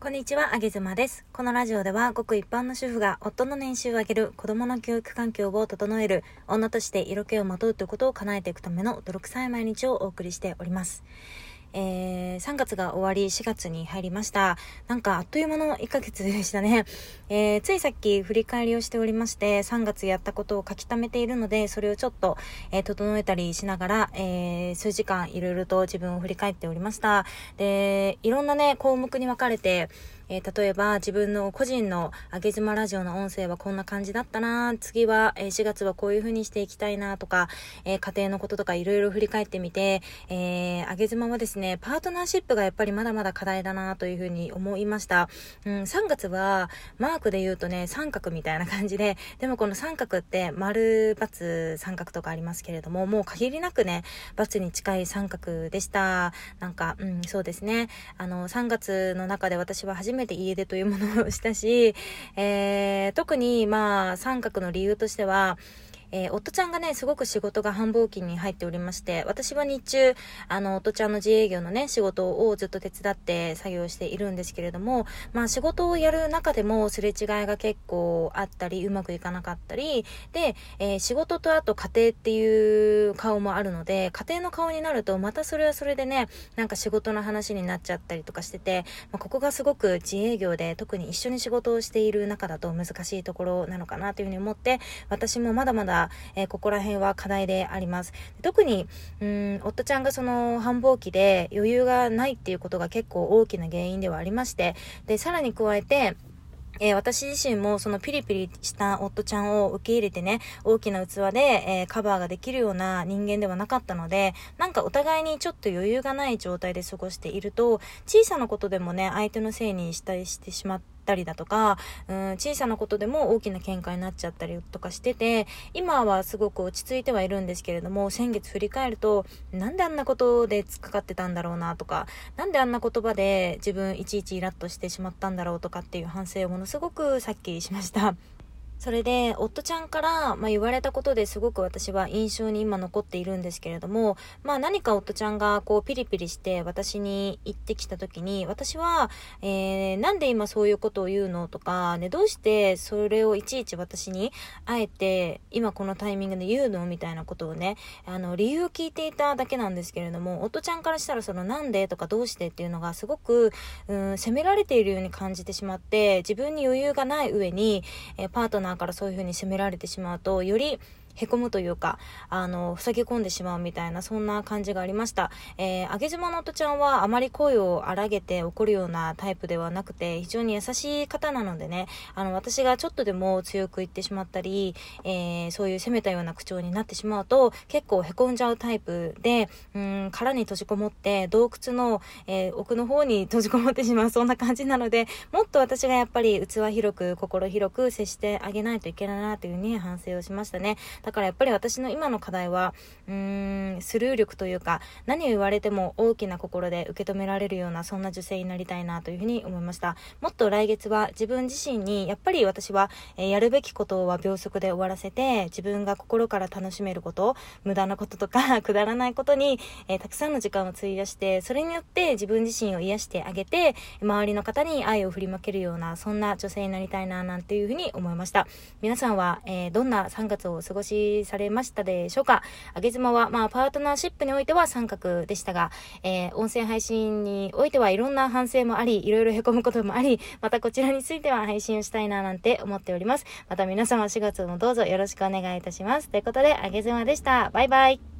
こんにちは、あげずまです。このラジオでは、ごく一般の主婦が夫の年収を上げる、子供の教育環境を整える、女として色気をまとうということを叶えていくための泥臭い毎日をお送りしております。えー、3月が終わり4月に入りました。なんかあっという間の1ヶ月でしたね。えー、ついさっき振り返りをしておりまして、3月やったことを書き溜めているので、それをちょっと、えー、整えたりしながら、えー、数時間いろいろと自分を振り返っておりました。で、いろんなね、項目に分かれて、えー、例えば自分の個人のあげ妻ラジオの音声はこんな感じだったな次は、えー、4月はこういう風にしていきたいなとか、えー、家庭のこととかいろいろ振り返ってみて、えー、あげ妻はですね、ねパートナーシップがやっぱりまだまだ課題だなという風に思いました。うん、3月はマークで言うとね、三角みたいな感じで、でもこの三角って丸、×三角とかありますけれども、もう限りなくね、×に近い三角でした。なんか、うん、そうですね。あの、3月の中で私は初めて家出というものをしたし、えー、特にまあ三角の理由としては、えー、夫ちゃんがね、すごく仕事が繁忙期に入っておりまして、私は日中、あの、夫ちゃんの自営業のね、仕事をずっと手伝って作業しているんですけれども、まあ仕事をやる中でもすれ違いが結構あったり、うまくいかなかったり、で、えー、仕事とあと家庭っていう顔もあるので、家庭の顔になると、またそれはそれでね、なんか仕事の話になっちゃったりとかしてて、まあ、ここがすごく自営業で、特に一緒に仕事をしている中だと難しいところなのかなというふうに思って、私もまだまだえー、ここら辺は課題であります。特に、うん、夫ちゃんがその繁忙期で余裕がないっていうことが結構大きな原因ではありまして、で、さらに加えて、えー、私自身もそのピリピリした夫ちゃんを受け入れてね、大きな器で、えー、カバーができるような人間ではなかったので、なんかお互いにちょっと余裕がない状態で過ごしていると、小さなことでもね、相手のせいにしたりしてしまって、ったりだとか、うん、小さなことでも大きな喧嘩になっちゃったりとかしてて、今はすごく落ち着いてはいるんですけれども、先月振り返ると、なんであんなことで突っかかってたんだろうなとか、なんであんな言葉で自分いちいちイラッとしてしまったんだろうとかっていう反省をものすごくさっきしました。それで、夫ちゃんから、まあ、言われたことですごく私は印象に今残っているんですけれども、まあ、何か夫ちゃんがこうピリピリして私に言ってきた時に、私は、えー、なんで今そういうことを言うのとか、ね、どうしてそれをいちいち私に、あえて今このタイミングで言うのみたいなことをね、あの、理由を聞いていただけなんですけれども、夫ちゃんからしたらそのなんでとかどうしてっていうのがすごく、うん、責められているように感じてしまって、自分に余裕がない上に、えー、パートナーナーからそういうふうに責められてしまうと、よりへこむというか、あの、塞ぎ込んでしまうみたいな、そんな感じがありました。えー、あげ妻の音ちゃんはあまり声を荒げて怒るようなタイプではなくて、非常に優しい方なのでね、あの、私がちょっとでも強く言ってしまったり、えー、そういう責めたような口調になってしまうと、結構へこんじゃうタイプで、うん、殻に閉じこもって、洞窟の、えー、奥の方に閉じこもってしまう、そんな感じなので、もっと私がやっぱり器広く、心広く接してあげないといけないなというふうに反省をしましたね。だからやっぱり私の今の課題は、うーん、スルー力というか、何を言われても大きな心で受け止められるような、そんな女性になりたいなというふうに思いました。もっと来月は自分自身に、やっぱり私は、えー、やるべきことは秒速で終わらせて、自分が心から楽しめること、無駄なこととか、くだらないことに、えー、たくさんの時間を費やして、それによって自分自身を癒してあげて、周りの方に愛を振りまけるような、そんな女性になりたいな、なんていうふうに思いました。皆さんは、えー、どんな3月を過ごしされましたでしょうか？あげ妻は、まあ、パートナーシップにおいては三角でしたが、えー、音声配信においてはいろんな反省もあり、いろいろ凹むこともあり、またこちらについては配信をしたいななんて思っております。また皆様4月もどうぞよろしくお願いいたします。ということで、あげ妻でした。バイバイ。